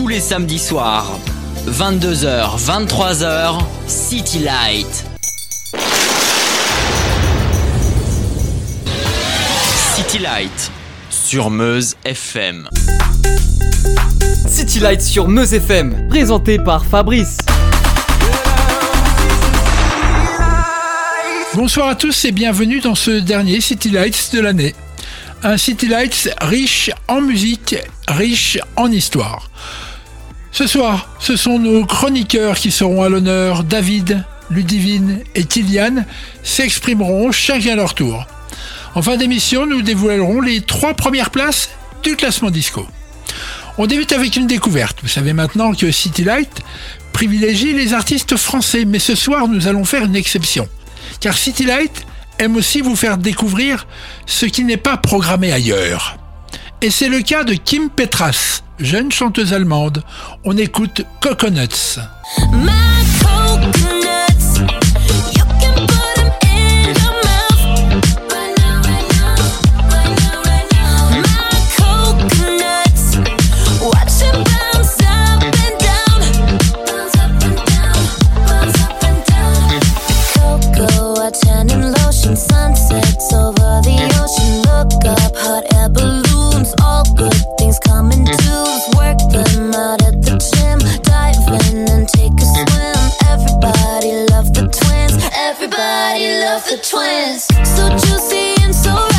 Tous les samedis soirs, 22h, 23h, City Light. City Light sur Meuse FM. City Light sur Meuse FM, présenté par Fabrice. Bonsoir à tous et bienvenue dans ce dernier City Lights de l'année. Un City Lights riche en musique, riche en histoire. Ce soir, ce sont nos chroniqueurs qui seront à l'honneur. David, Ludivine et Kylian s'exprimeront chacun à leur tour. En fin d'émission, nous dévoilerons les trois premières places du classement disco. On débute avec une découverte. Vous savez maintenant que City Light privilégie les artistes français, mais ce soir nous allons faire une exception. Car City Light aime aussi vous faire découvrir ce qui n'est pas programmé ailleurs. Et c'est le cas de Kim Petras, jeune chanteuse allemande. On écoute Coconuts. Everybody love the twins. So juicy and so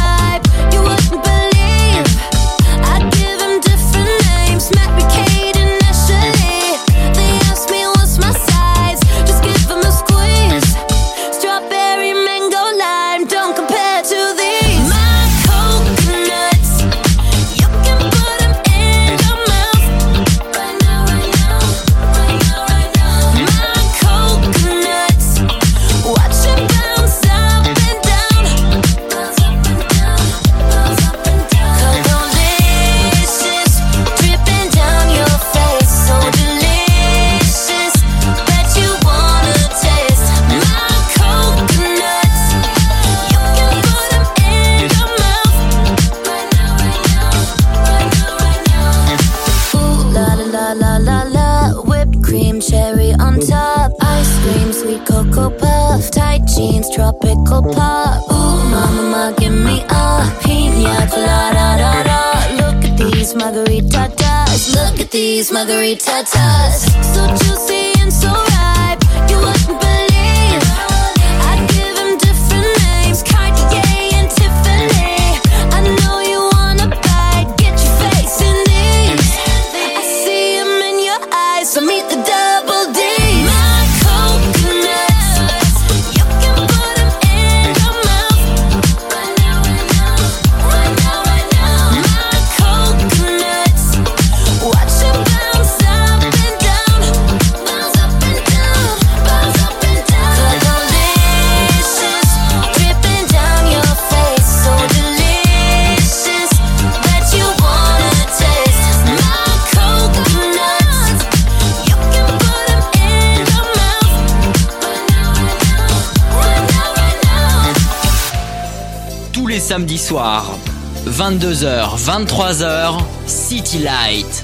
22h, 23h, City Light.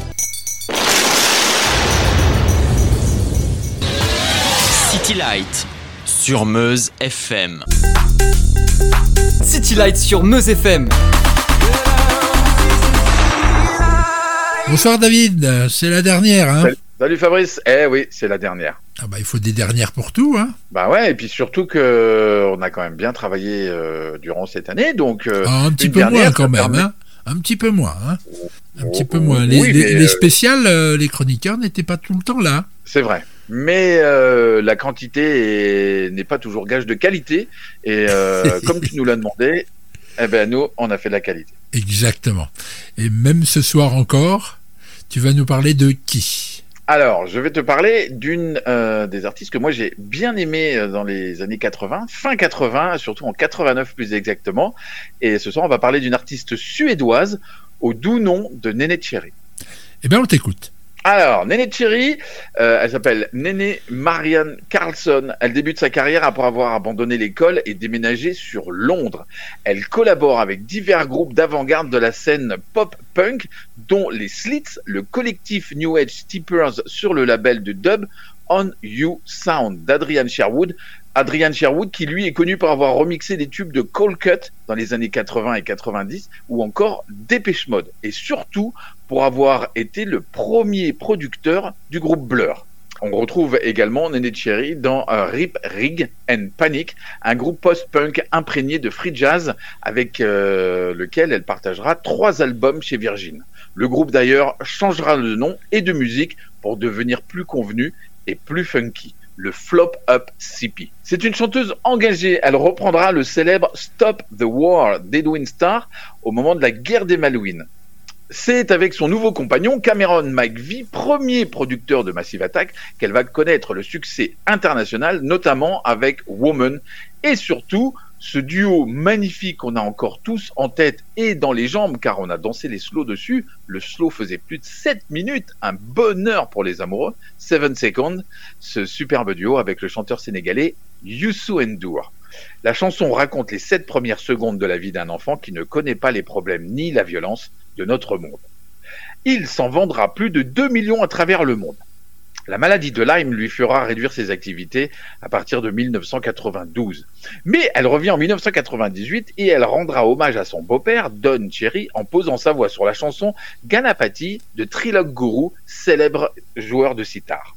City Light sur Meuse FM. City Light sur Meuse FM. Bonsoir David, c'est la dernière. Hein Salut. Salut Fabrice, eh oui, c'est la dernière. Ah bah, il faut des dernières pour tout. Hein Bah ouais, et puis surtout que on a quand même bien travaillé euh, durant cette année, donc euh, Ah, un petit peu dernière, moins quand même. permet- Hein un petit peu moins. Hein un petit peu moins. Les, oui, les- mais, les euh, spéciales, euh, les chroniqueurs n'étaient pas tout le temps là. c'est vrai. Mais euh, la quantité est- n'est pas toujours gage de qualité, et euh, comme tu nous l'as demandé, eh ben nous, on a fait de la qualité. Exactement. Et même ce soir encore, tu vas nous parler de qui? Alors, je vais te parler d'une euh, des artistes que moi j'ai bien aimé euh, dans les années 80, fin 80, surtout en 89 plus exactement. Et ce soir, on va parler d'une artiste suédoise au doux nom de Néné Cherry. Eh bien, on t'écoute. Alors, Nene Cherry, euh, elle s'appelle Nene Marianne Carlson. Elle débute sa carrière après avoir abandonné l'école et déménagé sur Londres. Elle collabore avec divers groupes d'avant-garde de la scène pop-punk, dont les Slits, le collectif New Age Steepers sur le label de dub On You Sound d'Adrian Sherwood. Adrian Sherwood qui lui est connu pour avoir remixé des tubes de Cold Cut dans les années 80 et 90 ou encore Dépêche Mode et surtout pour avoir été le premier producteur du groupe Blur. On retrouve également Nene Cherry dans euh, Rip Rig and Panic, un groupe post-punk imprégné de free jazz avec euh, lequel elle partagera trois albums chez Virgin. Le groupe d'ailleurs changera de nom et de musique pour devenir plus convenu et plus funky le Flop Up CP. C'est une chanteuse engagée. Elle reprendra le célèbre Stop the War d'Edwin Starr au moment de la guerre des Malouines. C'est avec son nouveau compagnon Cameron McVie, premier producteur de Massive Attack, qu'elle va connaître le succès international, notamment avec Woman, et surtout ce duo magnifique qu'on a encore tous en tête et dans les jambes, car on a dansé les slows dessus. Le slow faisait plus de 7 minutes, un bonheur pour les amoureux. Seven Seconds, ce superbe duo avec le chanteur sénégalais Youssou N'Dour. La chanson raconte les 7 premières secondes de la vie d'un enfant qui ne connaît pas les problèmes ni la violence de notre monde. Il s'en vendra plus de 2 millions à travers le monde. La maladie de Lyme lui fera réduire ses activités à partir de 1992. Mais elle revient en 1998 et elle rendra hommage à son beau-père, Don Cherry, en posant sa voix sur la chanson Ganapati de Trilok Guru, célèbre joueur de sitar.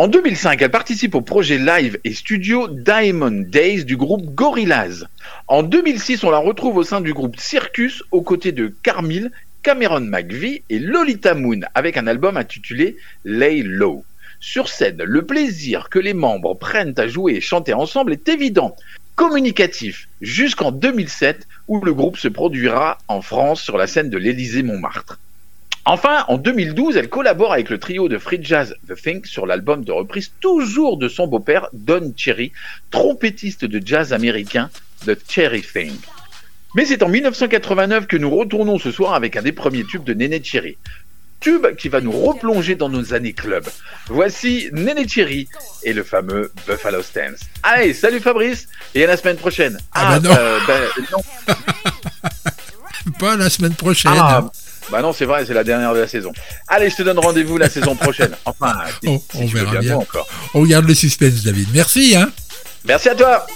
En 2005, elle participe au projet live et studio Diamond Days du groupe Gorillaz. En 2006, on la retrouve au sein du groupe Circus aux côtés de Carmille, Cameron McVie et Lolita Moon avec un album intitulé Lay Low. Sur scène, le plaisir que les membres prennent à jouer et chanter ensemble est évident, communicatif, jusqu'en 2007 où le groupe se produira en France sur la scène de l'Élysée-Montmartre. Enfin, en 2012, elle collabore avec le trio de free jazz The Think sur l'album de reprise toujours de son beau-père, Don Cherry, trompettiste de jazz américain The Cherry Thing. Mais c'est en 1989 que nous retournons ce soir avec un des premiers tubes de Nene Cherry. Tube qui va nous replonger dans nos années club. Voici Nene Cherry et le fameux Buffalo Stance. Allez, salut Fabrice et à la semaine prochaine. Ah bah non. euh, ben, non. Pas la semaine prochaine. Ah, bah non, c'est vrai, c'est la dernière de la saison. Allez, je te donne rendez-vous la saison prochaine. Enfin, si, si on tu veux verra bien encore. On garde le suspense, David. Merci, hein. Merci à toi.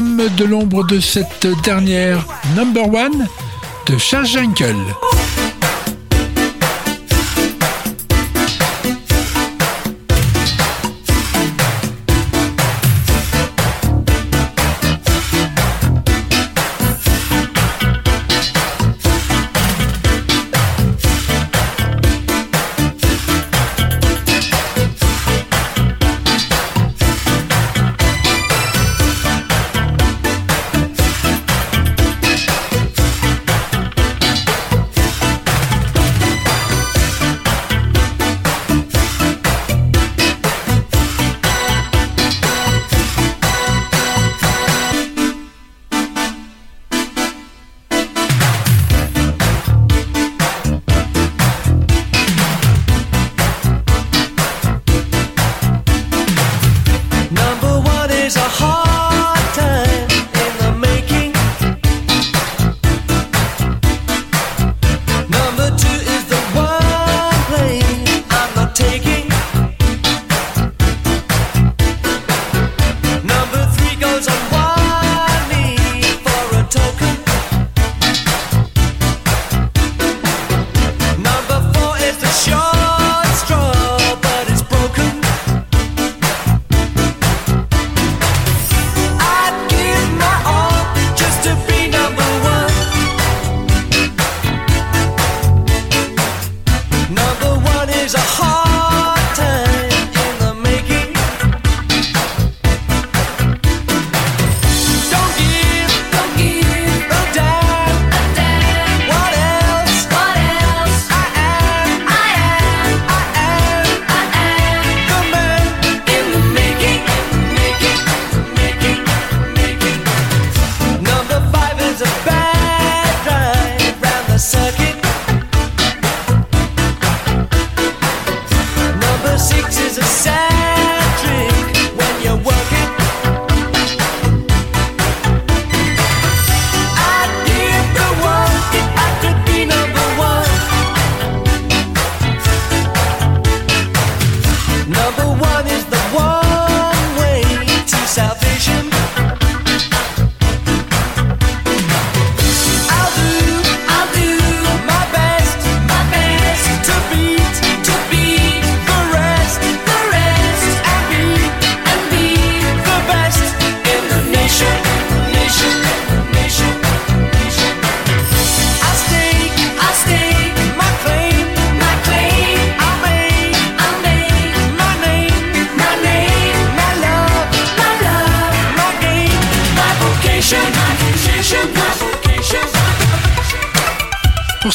De l'ombre de cette dernière, Number One, de Chas Jankel.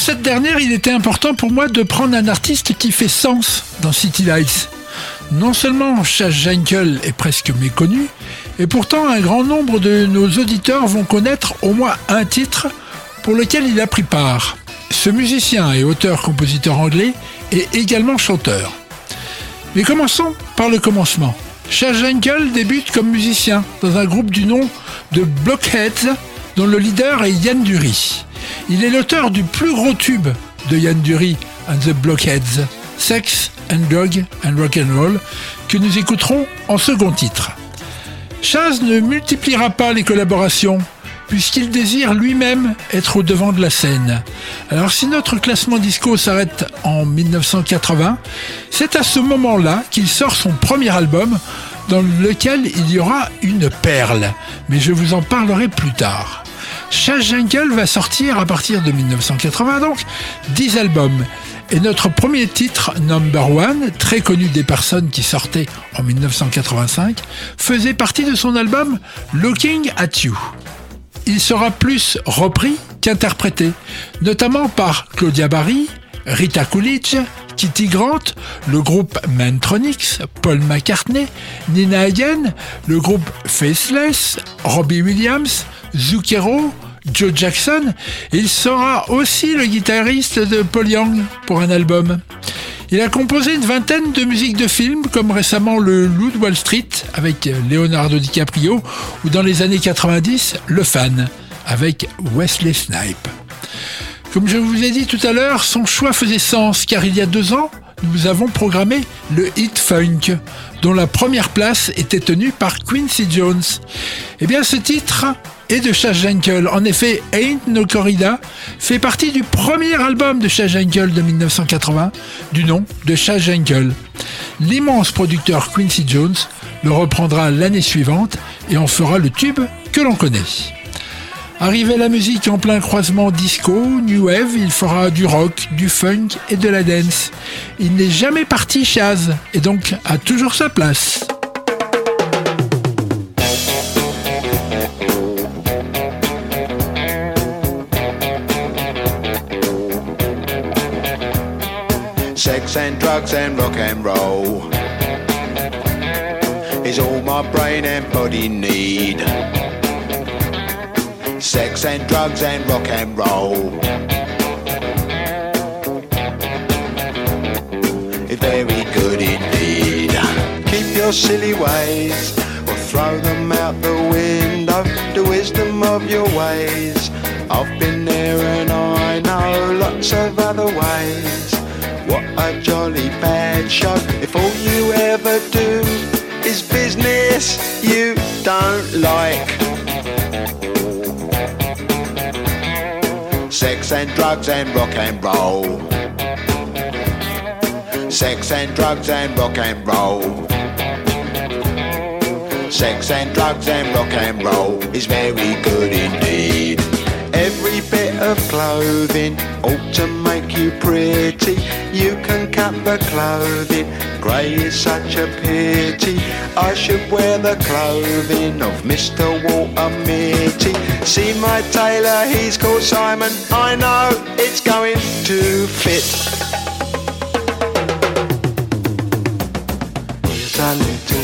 Cette dernière, il était important pour moi de prendre un artiste qui fait sens dans City Lights. Non seulement Chas Jankel est presque méconnu, et pourtant un grand nombre de nos auditeurs vont connaître au moins un titre pour lequel il a pris part. Ce musicien et auteur-compositeur anglais est également chanteur. Mais commençons par le commencement. Chas Jankel débute comme musicien dans un groupe du nom de Blockheads dont le leader est Yann Dury. Il est l'auteur du plus gros tube de Yann Dury and the Blockheads, Sex and Drug and Rock and Roll, que nous écouterons en second titre. Chaz ne multipliera pas les collaborations, puisqu'il désire lui-même être au devant de la scène. Alors si notre classement disco s'arrête en 1980, c'est à ce moment-là qu'il sort son premier album, dans lequel il y aura une perle, mais je vous en parlerai plus tard. Chaz Jungle va sortir à partir de 1980 donc 10 albums. Et notre premier titre, Number One, très connu des personnes qui sortaient en 1985, faisait partie de son album Looking at You. Il sera plus repris qu'interprété, notamment par Claudia Barry, Rita Coolidge, Kitty Grant, le groupe Mantronics, Paul McCartney, Nina Hagen, le groupe Faceless, Robbie Williams, Zucchero, Joe Jackson. Il sera aussi le guitariste de Paul Young pour un album. Il a composé une vingtaine de musiques de films, comme récemment Le Loup de Wall Street avec Leonardo DiCaprio, ou dans les années 90, Le Fan avec Wesley Snipe. Comme je vous ai dit tout à l'heure, son choix faisait sens car il y a deux ans, nous avons programmé le hit funk, dont la première place était tenue par Quincy Jones. Eh bien, ce titre est de Chas Jankel. En effet, Ain't No Corrida fait partie du premier album de Chas Jankel de 1980, du nom de Chas Jankel. L'immense producteur Quincy Jones le reprendra l'année suivante et en fera le tube que l'on connaît. Arrivé la musique en plein croisement disco, new wave, il fera du rock, du funk et de la dance. Il n'est jamais parti Chaz et donc a toujours sa place. Sex and drugs and rock and roll is all my brain and body need. Sex and drugs and rock and roll. Very good indeed. Keep your silly ways or throw them out the window. The wisdom of your ways. I've been there and I know lots of other ways. What a jolly bad show. If all you ever do is business you don't like. Sex and drugs and rock and roll. Sex and drugs and rock and roll. Sex and drugs and rock and roll is very good indeed. Of clothing ought to make you pretty. You can cut the clothing, grey is such a pity. I should wear the clothing of Mr. Walter Mitty. See my tailor, he's called Simon. I know it's going to fit.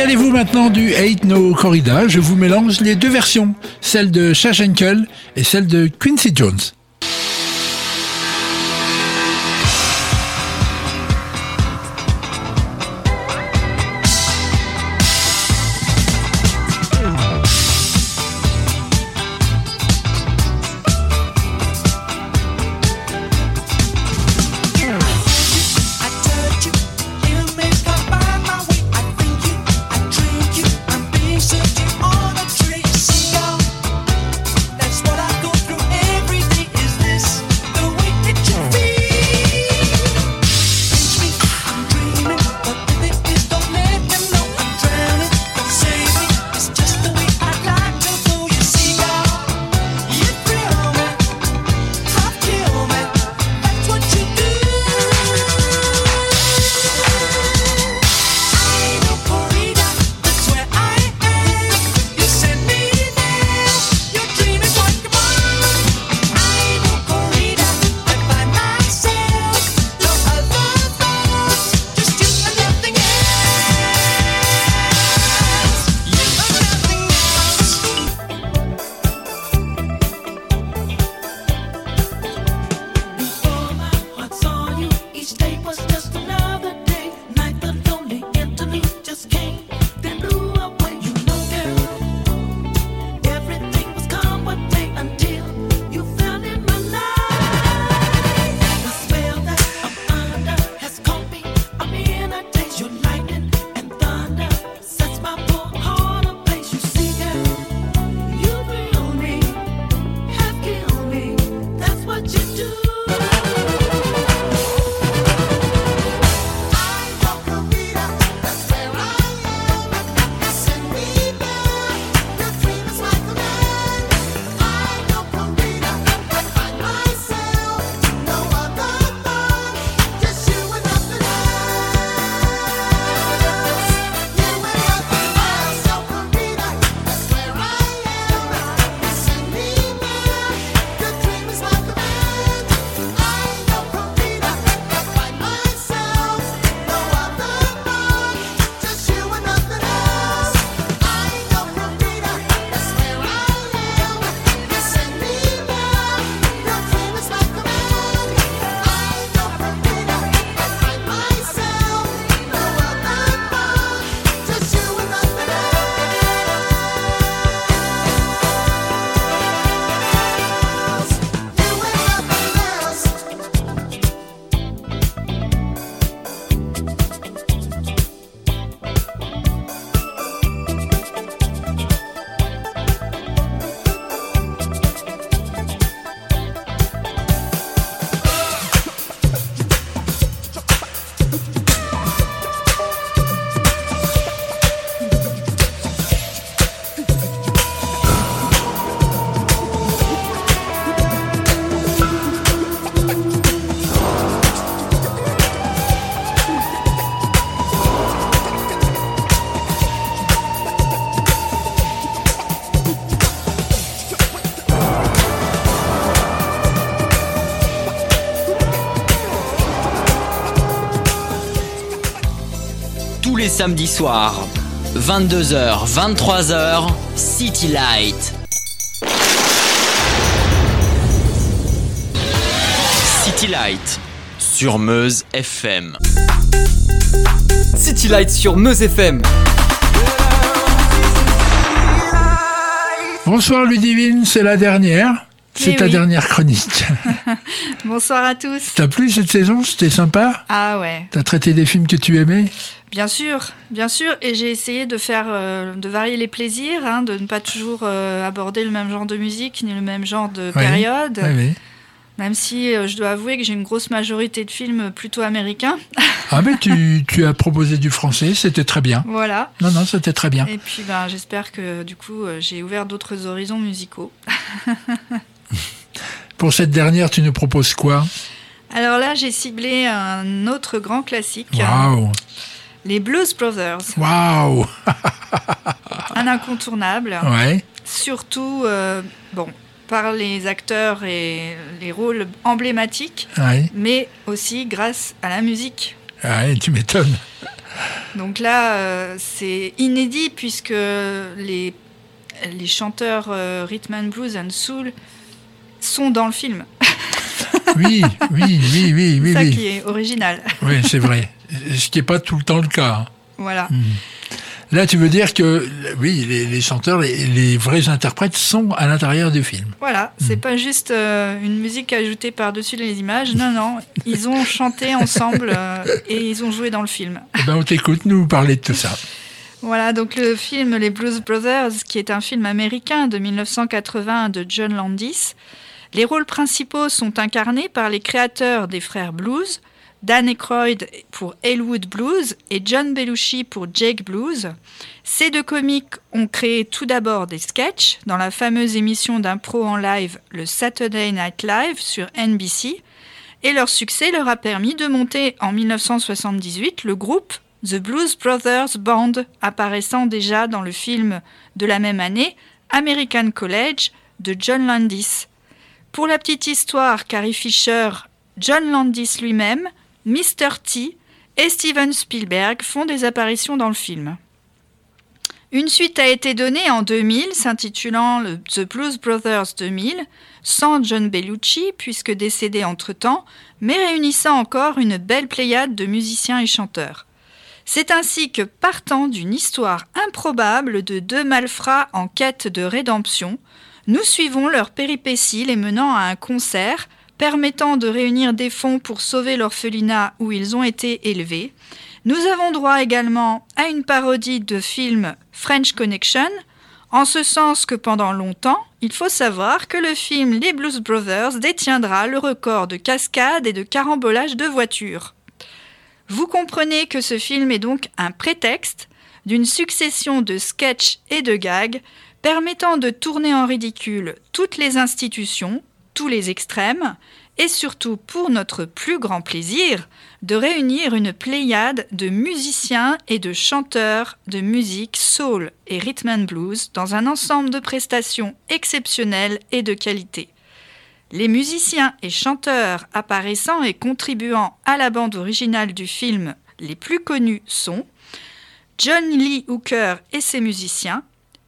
Régalez-vous maintenant du Hate No Corrida. Je vous mélange les deux versions, celle de Shashenkel et celle de Quincy Jones. Samedis soirs, 22h, 23h, City Light. City Light sur Meuse FM. City Light sur Meuse FM. Bonsoir Ludivine, c'est la dernière. C'est Eh ta oui. dernière chronique. Bonsoir à tous. T'as plu cette saison? C'était sympa? Ah ouais, T'as traité des films que tu aimais? Bien sûr, bien sûr. Et j'ai essayé de faire, euh, de varier les plaisirs, hein, de ne pas toujours euh, aborder le même genre de musique ni le même genre de période. Oui, oui. Même si euh, je dois avouer que j'ai une grosse majorité de films plutôt américains. Ah mais tu, tu as proposé du français, c'était très bien. voilà. Non, non, c'était très bien. Et puis ben, j'espère que du coup j'ai ouvert d'autres horizons musicaux. Pour cette dernière, tu nous proposes quoi? Alors là j'ai ciblé un autre grand classique, Waouh les Blues Brothers, Waouh un incontournable. Ouais, surtout euh, bon, par les acteurs et les rôles emblématiques, ouais, mais aussi grâce à la musique. ouais, tu m'étonnes. Donc là, euh, c'est inédit puisque les, les chanteurs euh, Rhythm and Blues and Soul sont dans le film. Oui, oui, oui, oui, C'est oui, ça oui. qui est original. Oui, c'est vrai. Ce qui n'est pas tout le temps le cas. voilà. Là, tu veux dire que, oui, les, les chanteurs, les, les vrais interprètes sont à l'intérieur du film. Voilà, c'est pas juste euh, une musique ajoutée par-dessus les images. Non, non, ils ont chanté ensemble euh, et ils ont joué dans le film. Eh ben, on t'écoute nous parler de tout ça. Voilà, donc le film Les Blues Brothers, qui est un film américain de 1980 de John Landis. Les rôles principaux sont incarnés par les créateurs des frères Blues, Dan Aykroyd pour Elwood Blues et John Belushi pour Jake Blues. Ces deux comiques ont créé tout d'abord des sketchs dans la fameuse émission d'impro en live le Saturday Night Live sur NBC et leur succès leur a permis de monter en 1978 le groupe The Blues Brothers Band, apparaissant déjà dans le film de la même année American College de John Landis. Pour la petite histoire, Carrie Fisher, John Landis lui-même, Mr. T et Steven Spielberg font des apparitions dans le film. Une suite a été donnée en 2000 s'intitulant The Blues Brothers 2000, sans John Bellucci puisque décédé entre-temps, mais réunissant encore une belle pléiade de musiciens et chanteurs. C'est ainsi que, partant d'une histoire improbable de deux malfrats en quête de rédemption, nous suivons leurs péripéties les menant à un concert permettant de réunir des fonds pour sauver l'orphelinat où ils ont été élevés. Nous avons droit également à une parodie de film French Connection, en ce sens que pendant longtemps, il faut savoir que le film Les Blues Brothers détiendra le record de cascades et de carambolage de voitures. Vous comprenez que ce film est donc un prétexte d'une succession de sketchs et de gags permettant de tourner en ridicule toutes les institutions, tous les extrêmes, et surtout pour notre plus grand plaisir, de réunir une pléiade de musiciens et de chanteurs de musique soul et rhythm and blues dans un ensemble de prestations exceptionnelles et de qualité. Les musiciens et chanteurs apparaissant et contribuant à la bande originale du film les plus connus sont John Lee Hooker et ses musiciens,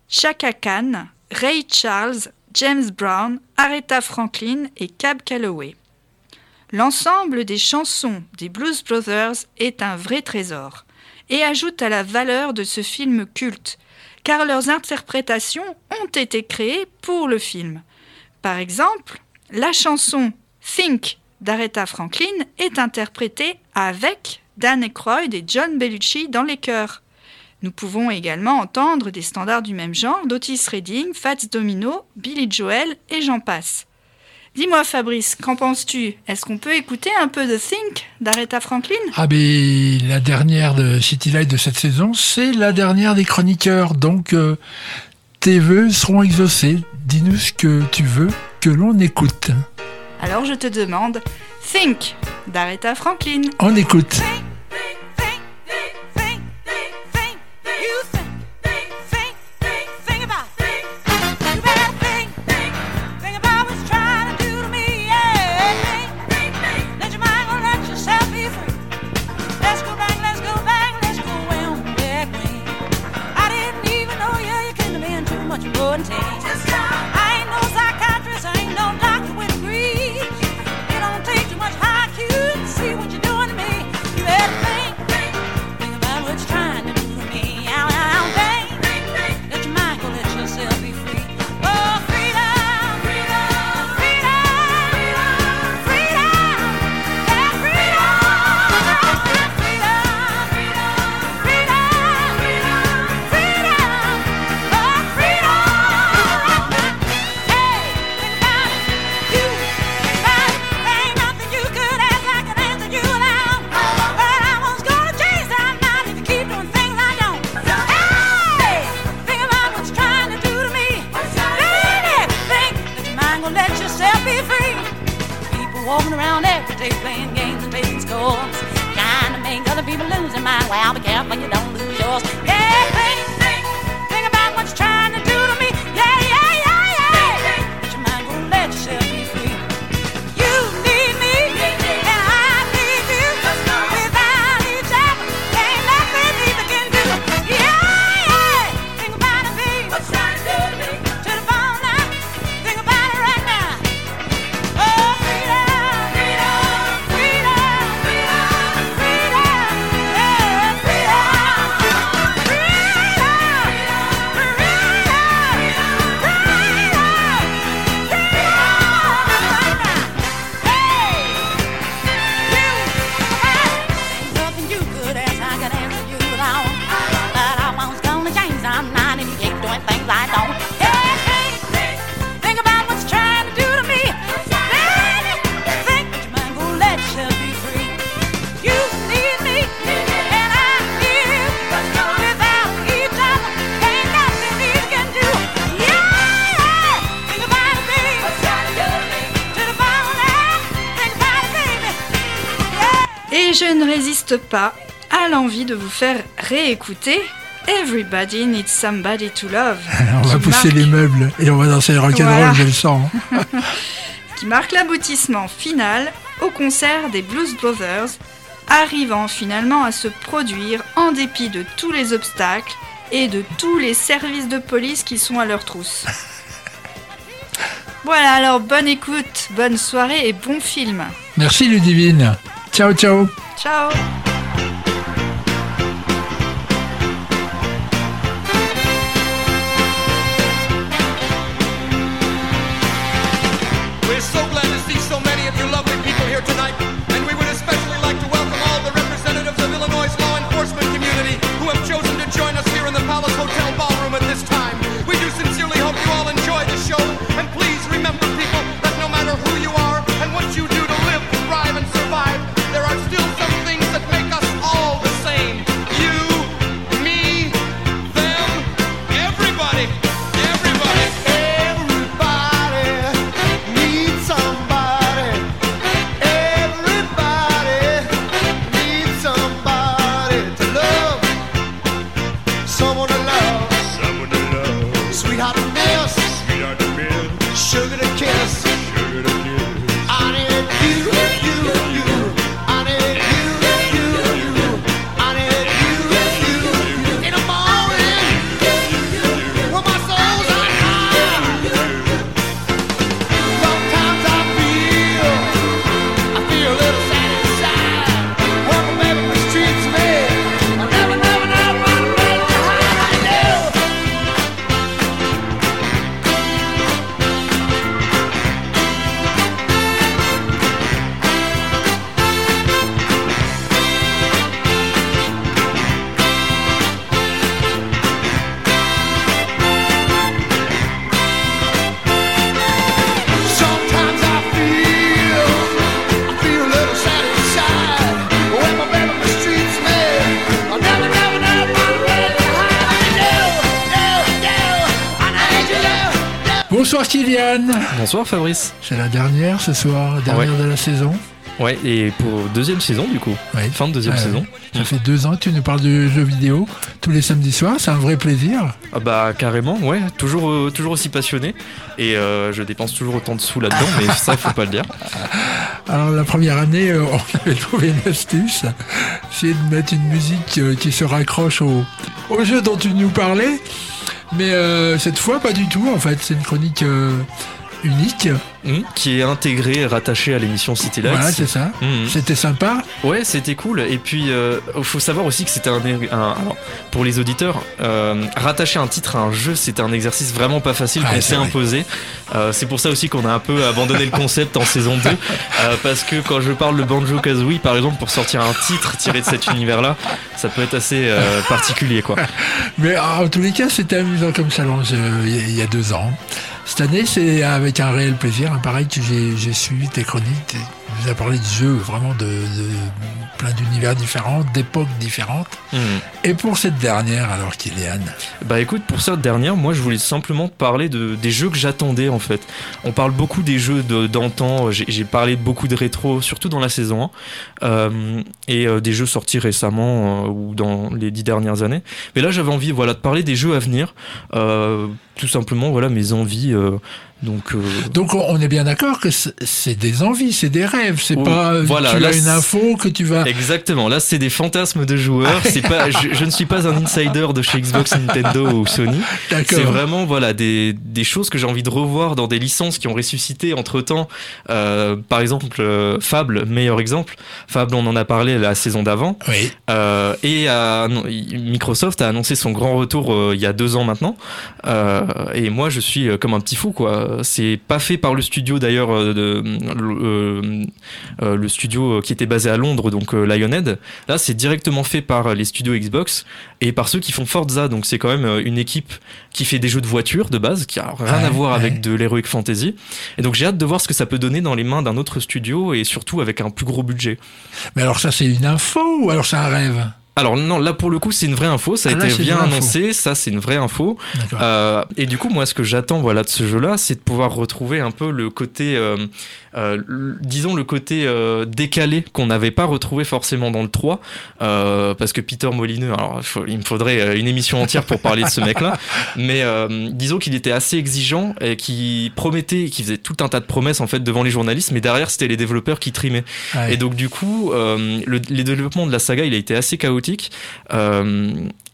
Chaka Khan, Ray Charles, James Brown, Aretha Franklin et Cab Calloway. L'ensemble des chansons des Blues Brothers est un vrai trésor et ajoute à la valeur de ce film culte, car leurs interprétations ont été créées pour le film. Par exemple, la chanson Think d'Aretha Franklin est interprétée avec Dan Aykroyd et John Bellucci dans les chœurs. Nous pouvons également entendre des standards du même genre d'Otis Redding, Fats Domino, Billy Joel et j'en passe. Dis-moi Fabrice, qu'en penses-tu? Est-ce qu'on peut écouter un peu de Think d'Aretha Franklin? Ah ben la dernière de City Light de cette saison, c'est la dernière des chroniqueurs. Donc euh, tes vœux seront exaucés. Dis-nous ce que tu veux que l'on écoute. Alors je te demande Think d'Aretha Franklin. On écoute. I around every day playing games and making scores, trying to make other people lose their mind. Well, be careful you don't lose yours. Yeah, résiste pas à l'envie de vous faire réécouter Everybody Needs Somebody to Love. On va pousser marque- les meubles et on va danser le rock'n'roll, Voilà. je le sens. qui marque l'aboutissement final au concert des Blues Brothers, arrivant finalement à se produire en dépit de tous les obstacles et de tous les services de police qui sont à leur trousse. Voilà, alors bonne écoute, bonne soirée et bon film. Merci Ludivine. Ciao, ciao. Ciao Bonsoir Fabrice. C'est la dernière ce soir, dernière de la saison. Ouais, et pour deuxième saison du coup. Ouais. Fin de deuxième saison. Ça fait deux ans que tu nous parles de jeux vidéo tous les samedis soirs, c'est un vrai plaisir. Ah bah carrément, ouais, toujours, euh, toujours aussi passionné. Et euh, je dépense toujours autant de sous là-dedans, mais ça, il faut pas le dire. Alors la première année, euh, on avait trouvé une astuce, c'est de mettre une musique qui se raccroche au, au jeu dont tu nous parlais. Mais euh, cette fois, pas du tout en fait, c'est une chronique euh, unique. Hum, qui est intégré et rattaché à l'émission City Lights. Voilà, c'est ça. Hum. C'était sympa. Ouais, c'était cool. Et puis, euh, faut savoir aussi que c'était un, un- alors, pour les auditeurs, euh, rattacher un titre à un jeu, c'était un exercice vraiment pas facile Ouais, qu'on c'est s'est imposé. Euh, c'est pour ça aussi qu'on a un peu abandonné le concept en saison 2 euh, parce que quand je parle de Banjo Kazooie, par exemple, pour sortir un titre tiré de cet univers-là, ça peut être assez particulier, quoi. Mais en tous les cas, c'était amusant comme challenge il y il y a deux ans. Cette année, c'est avec un réel plaisir. Pareil que j'ai j'ai suivi tes chroniques. Nous as parlé de jeux vraiment de, de plein d'univers différents, d'époques différentes. Hmm. Et pour cette dernière, alors Kylian Bah écoute, pour cette dernière, moi je voulais simplement parler de, des jeux que j'attendais en fait. On parle beaucoup des jeux d'antan, j'ai j'ai parlé de beaucoup de rétro, surtout dans la saison 1, euh, et euh, des jeux sortis récemment euh, ou dans les dix dernières années. Mais là j'avais envie voilà, de parler des jeux à venir, tout simplement voilà mes envies. Euh, donc, euh, Donc on est bien d'accord que c'est des envies, c'est des rêves, c'est Oh, pas euh, voilà, tu là, as une info que tu vas. Exactement, là c'est des fantasmes de joueurs. C'est pas, je, je ne suis pas un insider de chez Xbox, Nintendo ou Sony. C'est vraiment voilà des, des choses que j'ai envie de revoir dans des licences qui ont ressuscité entre temps. par exemple, euh, Fable, meilleur exemple. Fable, on en a parlé la saison d'avant. Oui. Euh, et non, Microsoft a annoncé son grand retour euh, il y a deux ans maintenant. Euh, et moi, je suis euh, comme un petit fou, quoi. C'est pas fait par le studio d'ailleurs, euh, euh, euh, le studio qui était basé à Londres, donc euh, Lionhead. Là, c'est directement fait par les studios Xbox et par ceux qui font Forza. Donc, c'est quand même euh, une équipe qui fait des jeux de voiture de base, qui a rien Ouais, à voir ouais. avec de l'heroic fantasy. Et donc, j'ai hâte de voir ce que ça peut donner dans les mains d'un autre studio et surtout avec un plus gros budget. Mais alors ça, c'est une info ou alors c'est un rêve? Alors non, là pour le coup c'est une vraie info, ça a Ah, été bien info. annoncé, ça c'est une vraie info. Euh, et du coup moi ce que j'attends voilà de ce jeu-là, c'est de pouvoir retrouver un peu le côté, euh, disons le côté euh, décalé qu'on n'avait pas retrouvé forcément dans le 3, euh, parce que Peter Molineux, alors il faut- il me faudrait euh, une émission entière pour parler de ce mec-là, mais euh, disons qu'il était assez exigeant et qui promettait, qui faisait tout un tas de promesses en fait devant les journalistes, mais derrière c'était les développeurs qui trimaient. Et donc du coup, euh, le, les développements de la saga, il a été assez chaotique.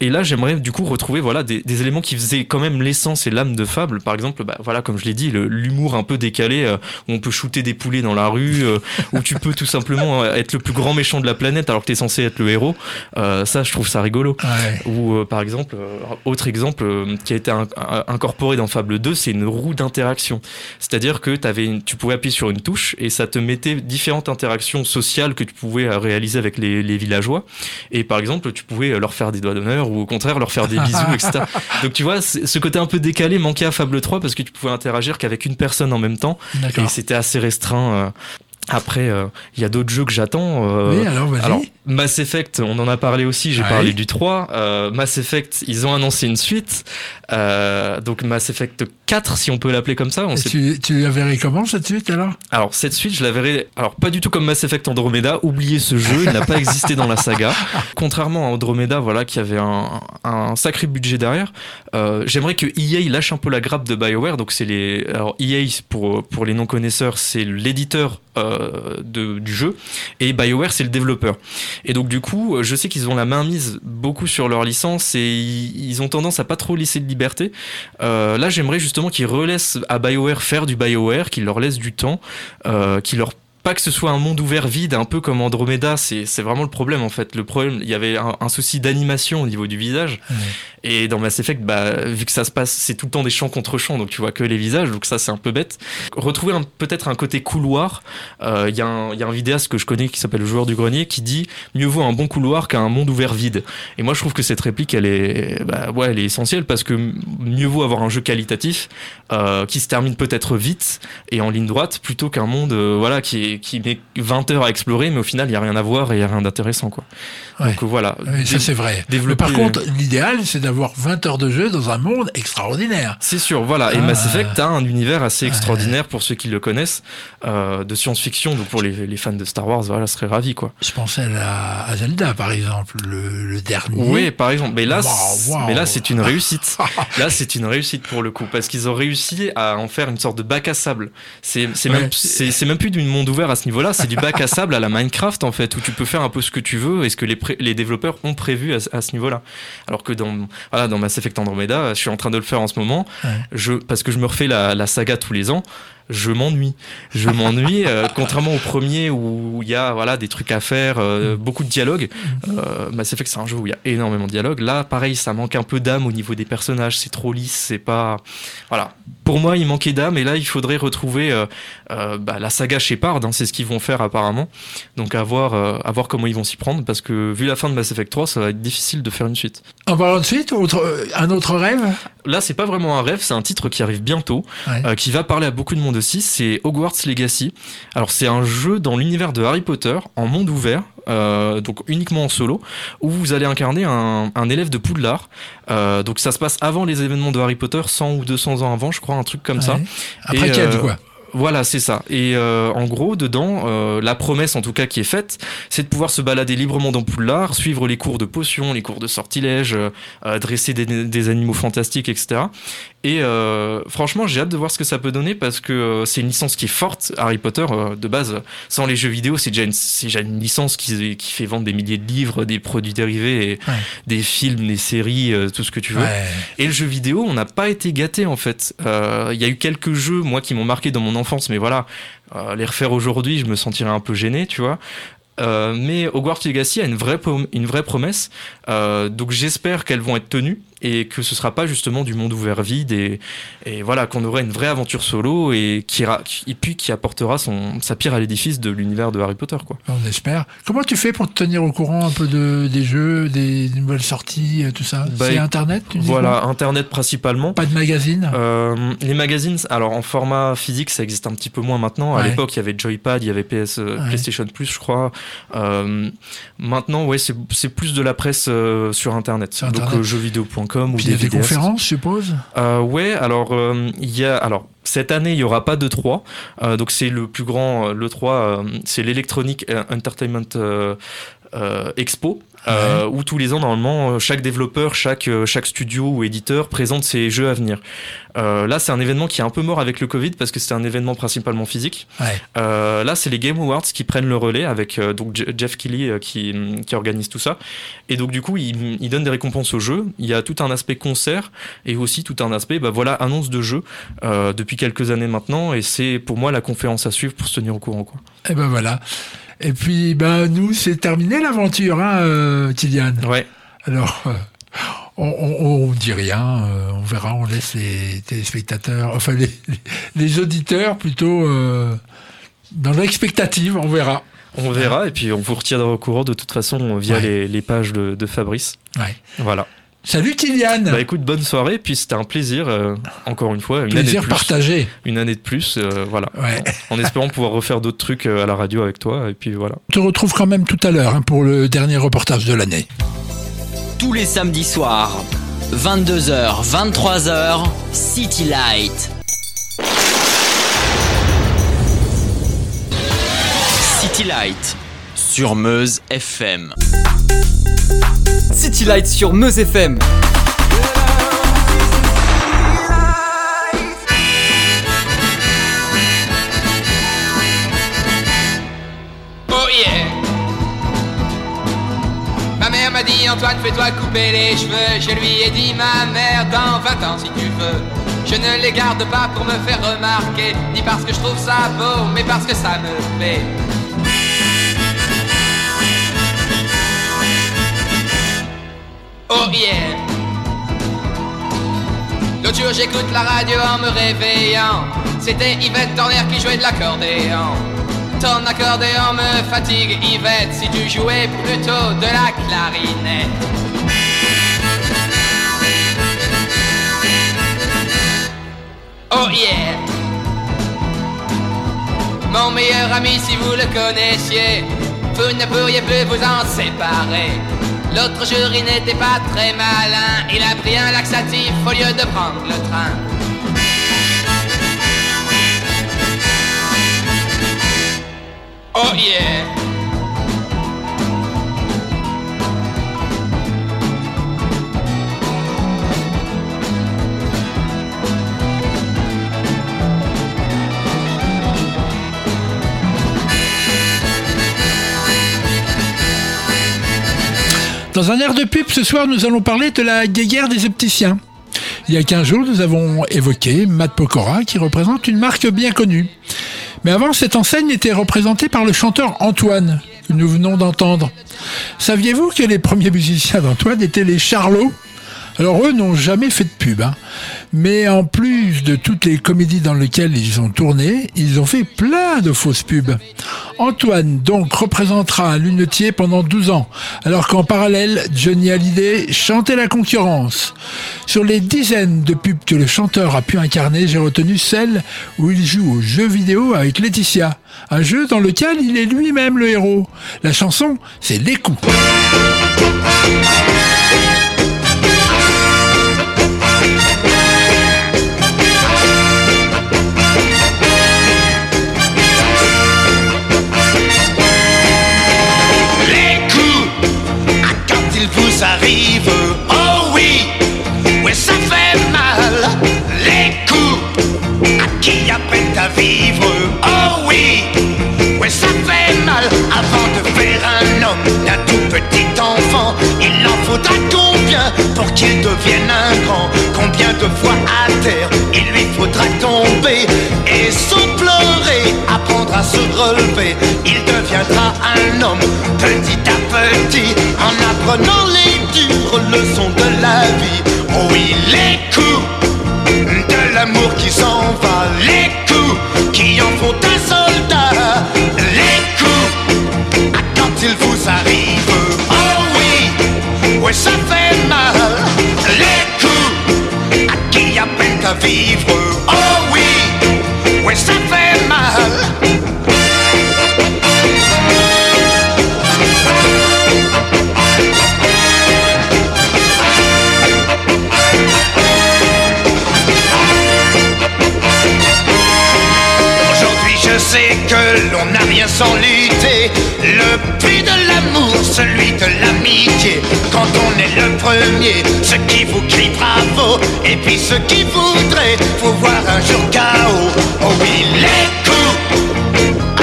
Et là, j'aimerais du coup retrouver voilà des, des éléments qui faisaient quand même l'essence et l'âme de Fable. Par exemple, bah, voilà, comme je l'ai dit, l'humour un peu décalé euh, où on peut shooter des poulets dans la rue, euh, où tu peux tout simplement euh, être le plus grand méchant de la planète alors que t'es censé être le héros. Euh, ça, je trouve ça rigolo. Ouais. Ou euh, par exemple, euh, autre exemple euh, qui a été in- in- incorporé dans Fable 2, c'est une roue d'interaction. C'est-à-dire que t'avais une- tu pouvais appuyer sur une touche et ça te mettait différentes interactions sociales que tu pouvais réaliser avec les, les villageois. Et par exemple, tu pouvais leur faire des doigts d'honneur ou au contraire leur faire des bisous, etc. Donc tu vois, ce côté un peu décalé manquait à Fable 3 parce que tu pouvais interagir qu'avec une personne en même temps et c'était assez restreint. Après, euh, il y a d'autres jeux que j'attends. euh, Oui, alors vas-y. alors, Mass Effect, on en a parlé aussi, j'ai Ouais. parlé du 3. Euh, Mass Effect, ils ont annoncé une suite. Euh, donc Mass Effect 4, si on peut l'appeler comme ça. On sait- tu, tu la verrais comment cette suite alors? Alors cette suite, je la verrai. Alors pas du tout comme Mass Effect Andromeda. Oubliez ce jeu, il n'a pas existé dans la saga. Contrairement à Andromeda, voilà, qui avait un, un sacré budget derrière. J'aimerais que EA lâche un peu la grappe de Bioware. Donc c'est les. Alors EA pour pour les non connaisseurs, c'est l'éditeur de- du jeu et BioWare c'est le développeur. Et donc du coup, euh, je sais qu'ils ont la main mise beaucoup sur leur licence et ils, ils ont tendance à pas trop laisser de liberté. Euh, là, j'aimerais justement qu'ils relaissent à BioWare faire du BioWare, qu'ils leur laissent du temps, euh, qu'ils leur pas que ce soit un monde ouvert vide, un peu comme Andromeda, c'est c'est vraiment le problème en fait. Le problème, il y avait un, un souci d'animation au niveau du visage. Et dans Mass Effect, bah, vu que ça se passe, c'est tout le temps des champs contre champs, donc tu vois que les visages, donc ça c'est un peu bête. Retrouver peut-être un côté couloir. Euh, Il y, a un- il y a un vidéaste que je connais qui s'appelle le joueur du grenier qui dit mieux vaut un bon couloir qu'un monde ouvert vide. Et moi je trouve que cette réplique elle est, bah, ouais, elle est essentielle parce que mieux vaut avoir un jeu qualitatif euh, qui se termine peut-être vite et en ligne droite plutôt qu'un monde euh, voilà qui, est- qui met 20 heures à explorer mais au final il y a rien à voir et il y a rien d'intéressant quoi. Ouais. Donc voilà. Oui, ça c'est vrai. Mais développer- par contre, l'idéal, c'est d'avoir 20 heures de jeu dans un monde extraordinaire. C'est sûr, voilà. Et Ah. Mass Effect a un univers assez extraordinaire pour ceux qui le connaissent, euh, de science-fiction. Donc pour les, les fans de Star Wars, voilà, seraient ravis, quoi. Je pensais à, la- à Zelda, par exemple, le, le dernier. Oui, par exemple. Mais là, mais là, c'est une réussite. là, c'est une réussite pour le coup, parce qu'ils ont réussi à en faire une sorte de bac à sable. C'est même, c'est c'est même plus du monde ouvert à ce niveau-là. C'est du bac à sable à la Minecraft en fait, où tu peux faire un peu ce que tu veux et ce que les, développeurs ont prévu à, ce- à ce niveau-là. Alors que dans, voilà, dans Mass Effect Andromeda, je suis en train de le faire en ce moment, Ouais. je, parce que je me refais la, la saga tous les ans. Je m'ennuie. Je m'ennuie, euh, contrairement au premier où il y a voilà, des trucs à faire, euh, beaucoup de dialogue. Euh, Mass Effect, c'est un jeu où il y a énormément de dialogue. Là, pareil, ça manque un peu d'âme au niveau des personnages. C'est trop lisse, c'est pas. Voilà. Pour moi, il manquait d'âme, et là, il faudrait retrouver euh, euh, bah, la saga Shepard. hein, c'est ce qu'ils vont faire apparemment. Donc, à voir, euh, à voir comment ils vont s'y prendre, parce que vu la fin de Mass Effect 3, ça va être difficile de faire une suite. En parlant de suite, autre, euh, un autre rêve? Là, c'est pas vraiment un rêve, c'est un titre qui arrive bientôt, Ouais. euh, qui va parler à beaucoup de monde C'est Hogwarts Legacy. Alors, c'est un jeu dans l'univers de Harry Potter, en monde ouvert, euh, donc uniquement en solo, où vous allez incarner un, un élève de Poudlard. Euh, donc, ça se passe avant les événements de Harry Potter, 100 ou 200 ans avant, je crois, un truc comme ça. Après quel, euh, quoi Voilà, c'est ça. Et euh, en gros, dedans, euh, la promesse en tout cas qui est faite, c'est de pouvoir se balader librement dans Poudlard, suivre les cours de potions, les cours de sortilèges, euh, dresser des, des animaux fantastiques, etc. Et euh, franchement, j'ai hâte de voir ce que ça peut donner parce que euh, c'est une licence qui est forte. Harry Potter, euh, de base, sans les jeux vidéo, c'est déjà une, c'est déjà une licence qui, qui fait vendre des milliers de livres, des produits dérivés, et Ouais. des films, des séries, tout ce que tu veux. Ouais. Et le jeu vidéo, on n'a pas été gâté en fait. Il y a eu quelques jeux, moi, qui m'ont marqué dans mon enfance, mais voilà, les refaire aujourd'hui, je me sentirais un peu gêné, tu vois. Euh, mais Hogwarts Legacy a une vraie, prom- une vraie promesse, Euh, donc j'espère qu'elles vont être tenues et que ce sera pas justement du monde ouvert vide et, et voilà qu'on aurait une vraie aventure solo et qui et puis qui apportera son, sa pierre à l'édifice de l'univers de Harry Potter quoi. On espère. Comment tu fais pour te tenir au courant un peu de, des jeux, des nouvelles sorties, euh, tout ça? Bah, C'est et- Internet tu dis Voilà, internet principalement. Pas de magazine? Euh, les magazines, alors en format physique, ça existe un petit peu moins maintenant. À Ouais. l'époque, il y avait Joypad, il y avait PS, euh, Ouais. PlayStation Plus, je crois. Euh, maintenant, ouais, c'est plus de la presse euh, sur Internet. Sur Donc Internet. Euh, ou Puis il y a des conférences, je suppose? Euh, ouais, alors euh, il y a alors cette année il y aura pas de 3 donc c'est le plus grand euh, le 3 euh, c'est l'Electronic Entertainment euh, Expo euh, où tous les ans normalement euh, chaque développeur chaque chaque studio ou éditeur présente ses jeux à venir. Euh, là c'est un événement qui est un peu mort avec le Covid parce que c'était un événement principalement physique. Ouais. Là, c'est les Game Awards qui prennent le relais avec donc Je- Jeff Keighley qui, qui organise tout ça. Et donc, du coup, il, il donne des récompenses au jeu. Il y a tout un aspect concert et aussi tout un aspect, bah voilà, annonce de jeu euh, depuis quelques années maintenant. Et c'est pour moi la conférence à suivre pour se tenir au courant. Quoi. Et ben voilà. Et puis, ben, nous, c'est terminé l'aventure, hein, euh, Kylian Ouais. Alors, euh, on, on, on dit rien, euh, on verra, on laisse les téléspectateurs, enfin les, les- les auditeurs plutôt euh, dans l'expectative, on verra. On verra et puis on vous retiendra au courant de toute façon via Ouais. les, les pages de, de Fabrice. Ouais. Voilà. Salut Kylian Bah écoute, bonne soirée. Puis c'était un plaisir, euh, encore une fois, une année Plaisir de plus. partagé. Une année de plus, euh, voilà. Ouais. En espérant pouvoir refaire d'autres trucs euh, à la radio avec toi. Et puis voilà. On te retrouve quand même tout à l'heure hein, pour le dernier reportage de l'année. Tous les samedis soirs, 22h, 23h, City Light. City Light sur Meuse FM. City Light sur Meuse FM. Oh yeah Ma mère m'a dit Antoine fais-toi couper les cheveux Je lui ai dit ma mère dans 20 ans si tu veux Je ne les garde pas pour me faire remarquer Ni parce que je trouve ça beau mais parce que ça me plaît Yeah L'autre jour j'écoute la radio en me réveillant. C'était Yvette Torner qui jouait de l'accordéon. Ton accordéon me fatigue Yvette Si tu jouais plutôt de la clarinette. Oh yeah. Mon meilleur ami si vous le connaissiez Vous ne pourriez plus vous en séparer L'autre jour il n'était pas très malin, il a pris un laxatif au lieu de prendre le train. Oh yeah Dans un air de pub, ce soir, nous allons parler de la guéguerre des opticiens. Il y a 15 jours, nous avons évoqué Matt Pokora, qui représente une marque bien connue. Mais avant, cette enseigne était représentée par le chanteur Antoine, que nous venons d'entendre. Saviez-vous que les premiers musiciens d'Antoine étaient les Charlots? Alors eux n'ont jamais fait de pub, hein. mais en plus de toutes les comédies dans lesquelles ils ont tourné, ils ont fait plein de fausses pubs. Antoine donc représentera un lunetier pendant 12 ans, alors qu'en parallèle, Johnny Hallyday chantait la concurrence. Sur les dizaines de pubs que le chanteur a pu incarner, j'ai retenu celle où il joue au jeu vidéo avec Laetitia, un jeu dans lequel il est lui-même le héros. La chanson, c'est Les coups. Se relever. Il deviendra un homme petit à petit en apprenant les dures leçons de la vie. Oh oui, les coups de l'amour qui s'en va, les coups qui en font un soldat, les coups ah, quand ils vous arrivent. Oh oui, ouais ça fait mal, les coups à qui apprennent à vivre. Oh oui, ouais ça fait sans lutter. Le prix de l'amour, celui de l'amitié. Quand on est le premier, ceux qui vous crient bravo. Et puis ceux qui voudraient vous voir un jour KO Oh oui, les coups,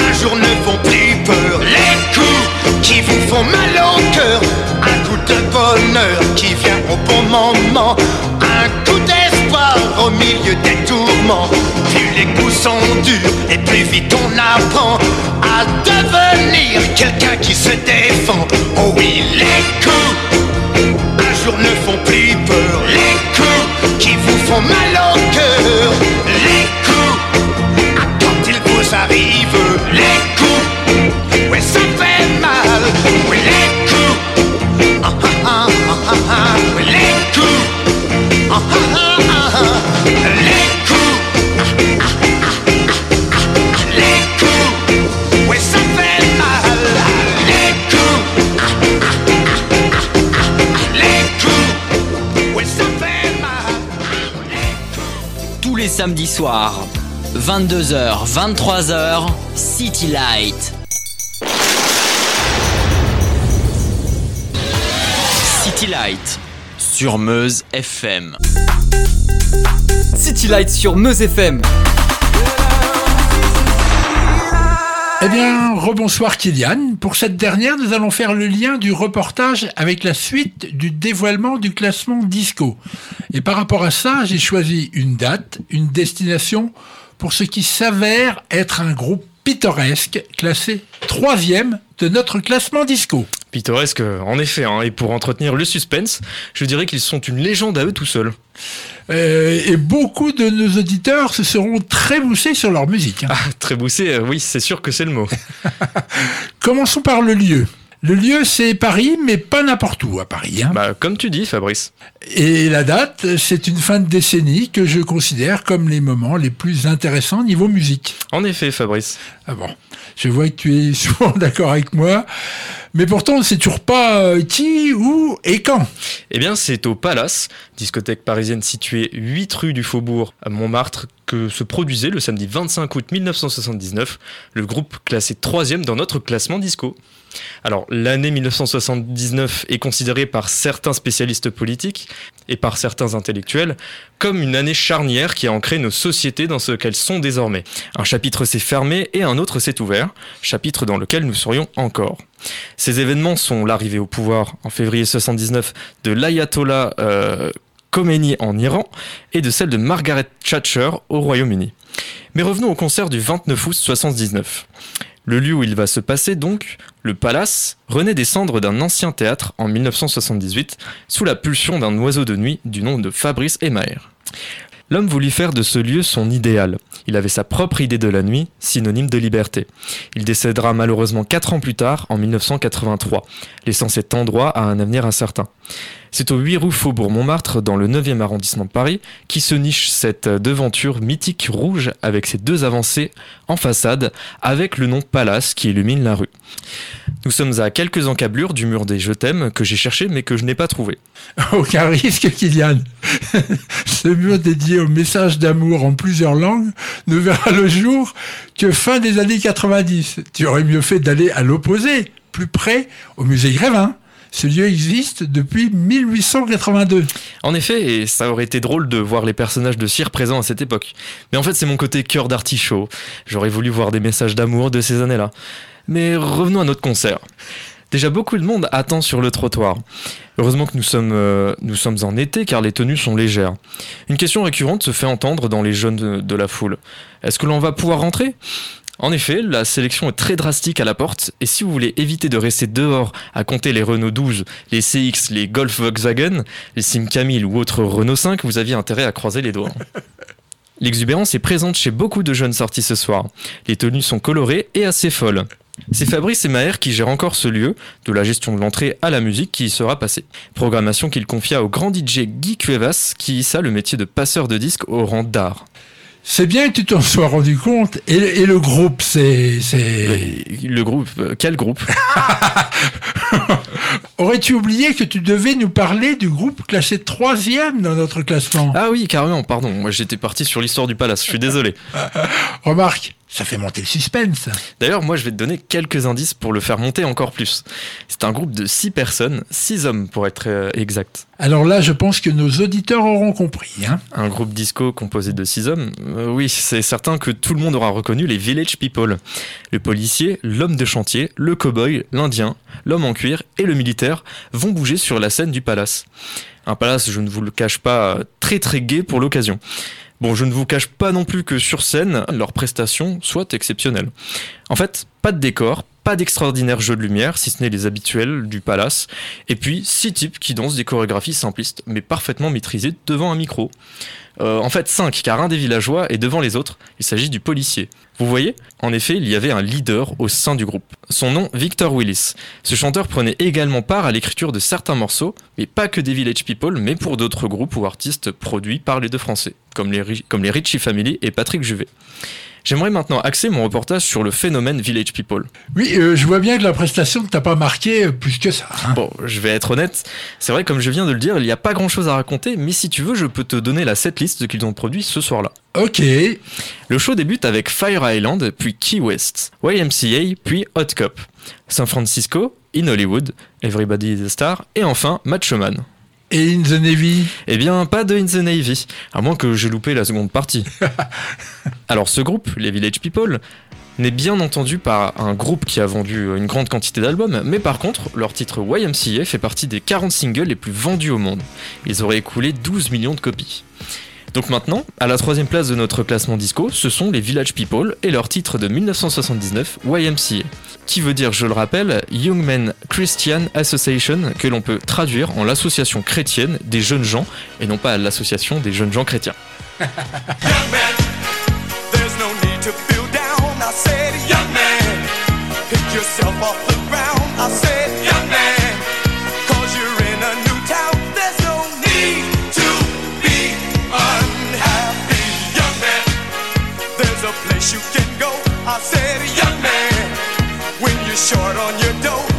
un jour ne font plus peur. Les coups qui vous font mal au cœur. Un coup de bonheur qui vient au bon moment. Un coup d'espoir au milieu des tourments les coups sont durs et plus vite on apprend À devenir quelqu'un qui se défend. Oh oui, les coups un jour ne font plus Samedis soirs, 22h, 23h, City Light. City Light sur Meuse FM. City Light sur Meuse FM. Eh bien, rebonsoir Kylian. Pour cette dernière, nous allons faire le lien du reportage avec la suite du dévoilement du classement disco. Et par rapport à ça, j'ai choisi une date, une destination pour ce qui s'avère être un groupe pittoresque classé troisième de notre classement disco. Pittoresque, en effet, hein, et pour entretenir le suspense, je dirais qu'ils sont une légende à eux tout seuls. Euh, et beaucoup de nos auditeurs se seront très boussés sur leur musique. hein. Ah, très boussé, euh, oui, c'est sûr que c'est le mot. Commençons par le lieu. Le lieu, c'est Paris, mais pas n'importe où à Paris. hein. Bah, comme tu dis, Fabrice. Et la date, c'est une fin de décennie que je considère comme les moments les plus intéressants niveau musique. En effet, Fabrice. Ah bon, je vois que tu es souvent d'accord avec moi, Mais pourtant, on ne sait toujours pas euh, qui, où et quand. Eh bien, c'est au Palace, discothèque parisienne située 8 rue du Faubourg à Montmartre, que se produisait le samedi 25 août 1979 le groupe classé 3 dans notre classement disco. Alors, l'année 1979 est considérée par certains spécialistes politiques et par certains intellectuels comme une année charnière qui a ancré nos sociétés dans ce qu'elles sont désormais. Un chapitre s'est fermé et un autre s'est ouvert, chapitre dans lequel nous serions encore. Ces événements sont l'arrivée au pouvoir en février 79 de l'ayatollah euh, Khomeini en Iran et de celle de Margaret Thatcher au Royaume-Uni. Mais revenons au concert du 29 août 79. Le lieu où il va se passer donc, le Palace, renaît des cendres d'un ancien théâtre en 1978 sous la pulsion d'un oiseau de nuit du nom de Fabrice Emaer. L'homme voulut faire de ce lieu son idéal. Il avait sa propre idée de la nuit, synonyme de liberté. Il décédera malheureusement 4 ans plus tard, en 1983, laissant cet endroit à un avenir incertain. C'est au 8 rue Faubourg Montmartre, dans le 9e arrondissement de Paris, qui se niche cette devanture mythique rouge avec ses deux avancées en façade, avec le nom Palace qui illumine la rue. Nous sommes à quelques encablures du mur des Je t'aime que j'ai cherché mais que je n'ai pas trouvé. Aucun risque, Kylian. Ce mur dédié au message d'amour en plusieurs langues ne verra le jour que fin des années 90. Tu aurais mieux fait d'aller à l'opposé, plus près, au musée Grévin. Ce lieu existe depuis 1882. En effet, et ça aurait été drôle de voir les personnages de cire présents à cette époque. Mais en fait, c'est mon côté cœur d'artichaut. J'aurais voulu voir des messages d'amour de ces années-là. Mais revenons à notre concert. Déjà beaucoup de monde attend sur le trottoir. Heureusement que nous sommes, euh, en été car les tenues sont légères. Une question récurrente se fait entendre dans les jeunes de, de la foule. Est-ce que l'on va pouvoir rentrer? En effet, la sélection est très drastique à la porte, et si vous voulez éviter de rester dehors à compter les Renault 12, les CX, les Golf Volkswagen, les Sim Camille ou autres Renault 5, vous aviez intérêt à croiser les doigts. L'exubérance est présente chez beaucoup de jeunes sortis ce soir. Les tenues sont colorées et assez folles. C'est Fabrice et Maher qui gèrent encore ce lieu, de la gestion de l'entrée à la musique qui y sera passée. Programmation qu'il confia au grand DJ Guy Cuevas qui hissa le métier de passeur de disques au rang d'art. C'est bien que tu t'en sois rendu compte. Et, et le groupe, c'est... c'est... Le groupe, euh, quel groupe Aurais-tu oublié que tu devais nous parler du groupe classé troisième dans notre classement? Ah oui, carrément, pardon. Moi j'étais parti sur l'histoire du palace, je suis désolé. Remarque, ça fait monter le suspense. D'ailleurs, moi je vais te donner quelques indices pour le faire monter encore plus. C'est un groupe de 6 personnes, 6 hommes pour être euh, exact. Alors là, je pense que nos auditeurs auront compris. Hein Un groupe disco composé de 6 hommes Euh, Oui, c'est certain que tout le monde aura reconnu les Village People. Le policier, l'homme de chantier, le cow-boy, l'indien, l'homme en cuir et le militaire vont bouger sur la scène du palace. Un palace, je ne vous le cache pas, très très gai pour l'occasion. Bon, je ne vous cache pas non plus que sur scène, leurs prestations soient exceptionnelles. En fait, pas de décor, pas d'extraordinaire jeu de lumière, si ce n'est les habituels du palace, et puis six types qui dansent des chorégraphies simplistes, mais parfaitement maîtrisées devant un micro. Euh, en fait, cinq, car un des villageois est devant les autres, il s'agit du policier. Vous voyez? En effet, il y avait un leader au sein du groupe. Son nom, Victor Willis. Ce chanteur prenait également part à l'écriture de certains morceaux, mais pas que des Village People, mais pour d'autres groupes ou artistes produits par les deux Français, comme les, comme les Richie Family et Patrick Juvet. J'aimerais maintenant axer mon reportage sur le phénomène Village People. Oui, euh, je vois bien que la prestation ne t'a pas marqué plus que ça. hein. Bon, je vais être honnête, c'est vrai comme je viens de le dire, il n'y a pas grand chose à raconter, mais si tu veux, je peux te donner la setlist qu'ils ont produit ce soir-là. Ok. Le show débute avec Fire Island, puis Key West, YMCA, puis Hot Cop, San Francisco, In Hollywood, Everybody is a Star, et enfin Macho Man. Et In the Navy Eh bien, pas de In the Navy, à moins que j'ai loupé la seconde partie. Alors ce groupe, les Village People, n'est bien entendu pas un groupe qui a vendu une grande quantité d'albums, mais par contre, leur titre YMCA fait partie des 40 singles les plus vendus au monde. Ils auraient écoulé 12 millions de copies. Donc maintenant, à la troisième place de notre classement disco, ce sont les Village People et leur titre de 1979, YMCA, qui veut dire, je le rappelle, Young Men Christian Association, que l'on peut traduire en l'association chrétienne des jeunes gens, et non pas l'association des jeunes gens chrétiens. You can go. I said, young man, when you're short on your dough,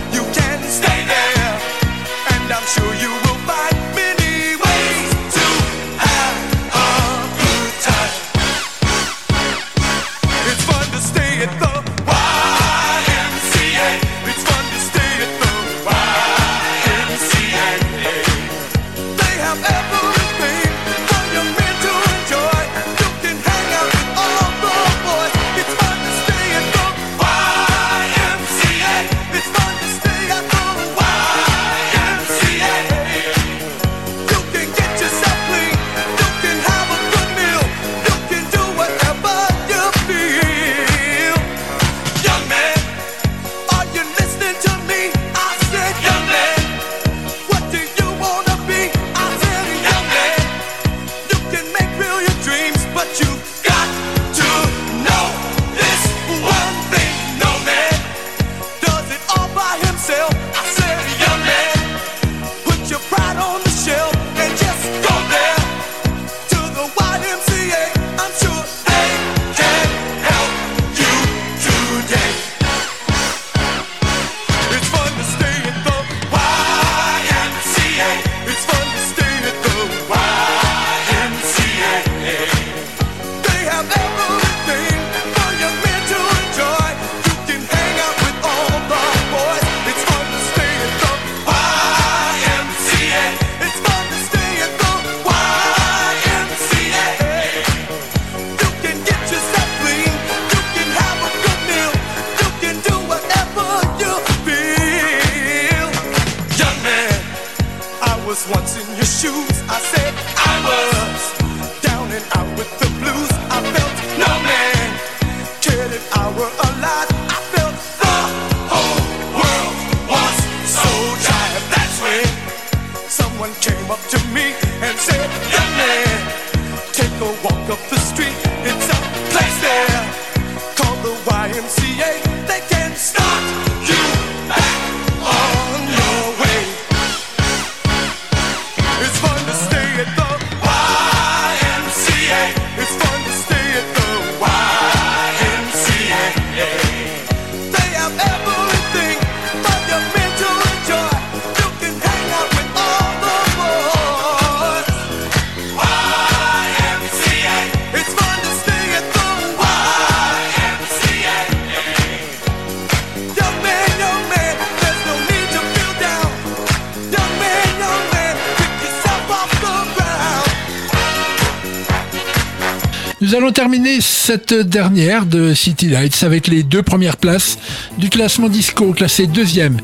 Nous allons terminer cette dernière de City Lights avec les deux premières places du classement disco classé deuxième.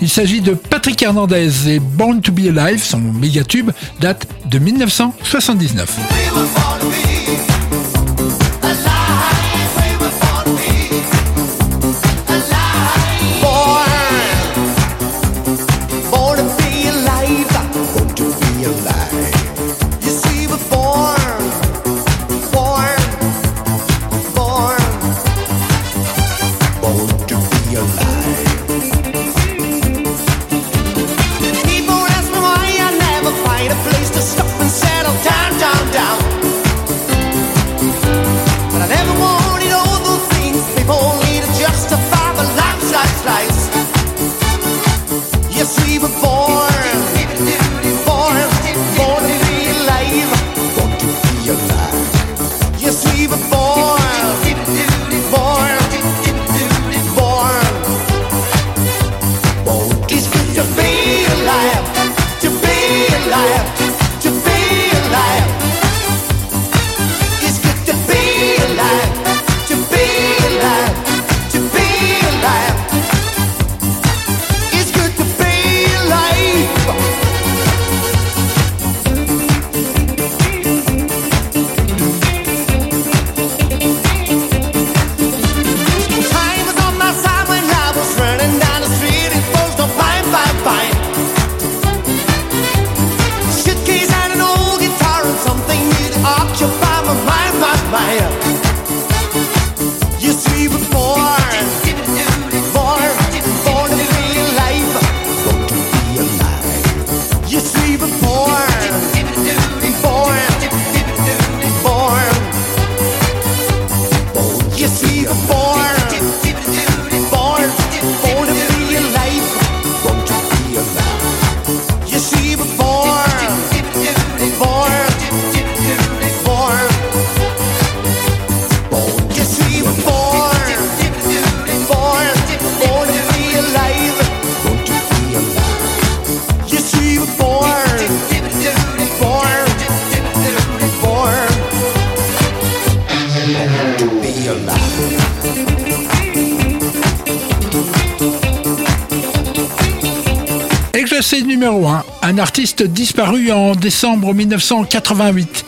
Il s'agit de Patrick Hernandez et Born to be Alive, son méga tube, date de 1979. numéro 1, un artiste disparu en décembre 1988.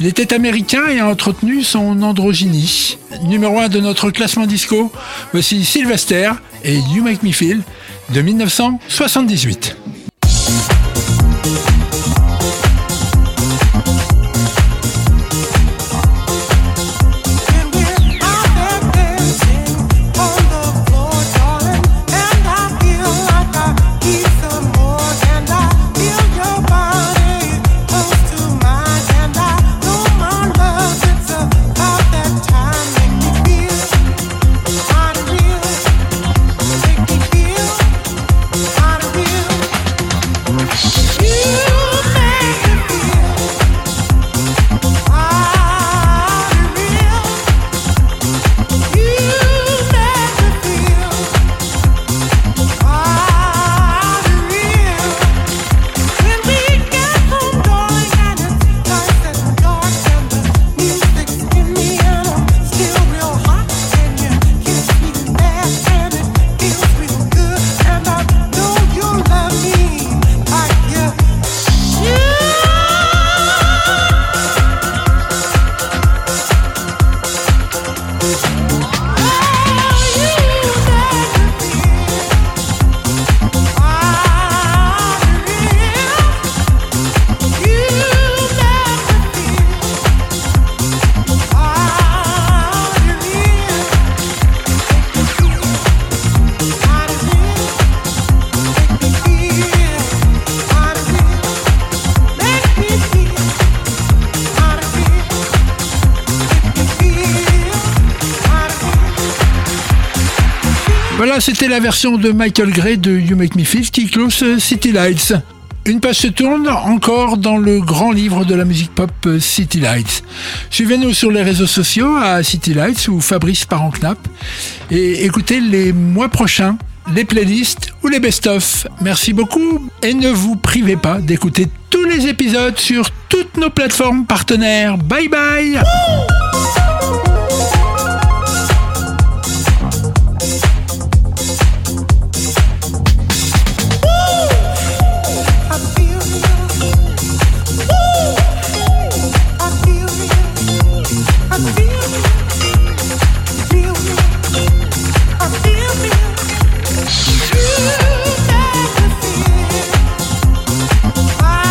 Il était américain et a entretenu son androgynie. Numéro 1 de notre classement disco, voici Sylvester et You Make Me Feel de 1978. La version de Michael Gray de You Make Me Feel qui close ce City Lights. Une page se tourne encore dans le grand livre de la musique pop euh, City Lights. Suivez-nous sur les réseaux sociaux à City Lights ou Fabrice Parancnap et écoutez les mois prochains les playlists ou les best-of. Merci beaucoup et ne vous privez pas d'écouter tous les épisodes sur toutes nos plateformes partenaires. Bye bye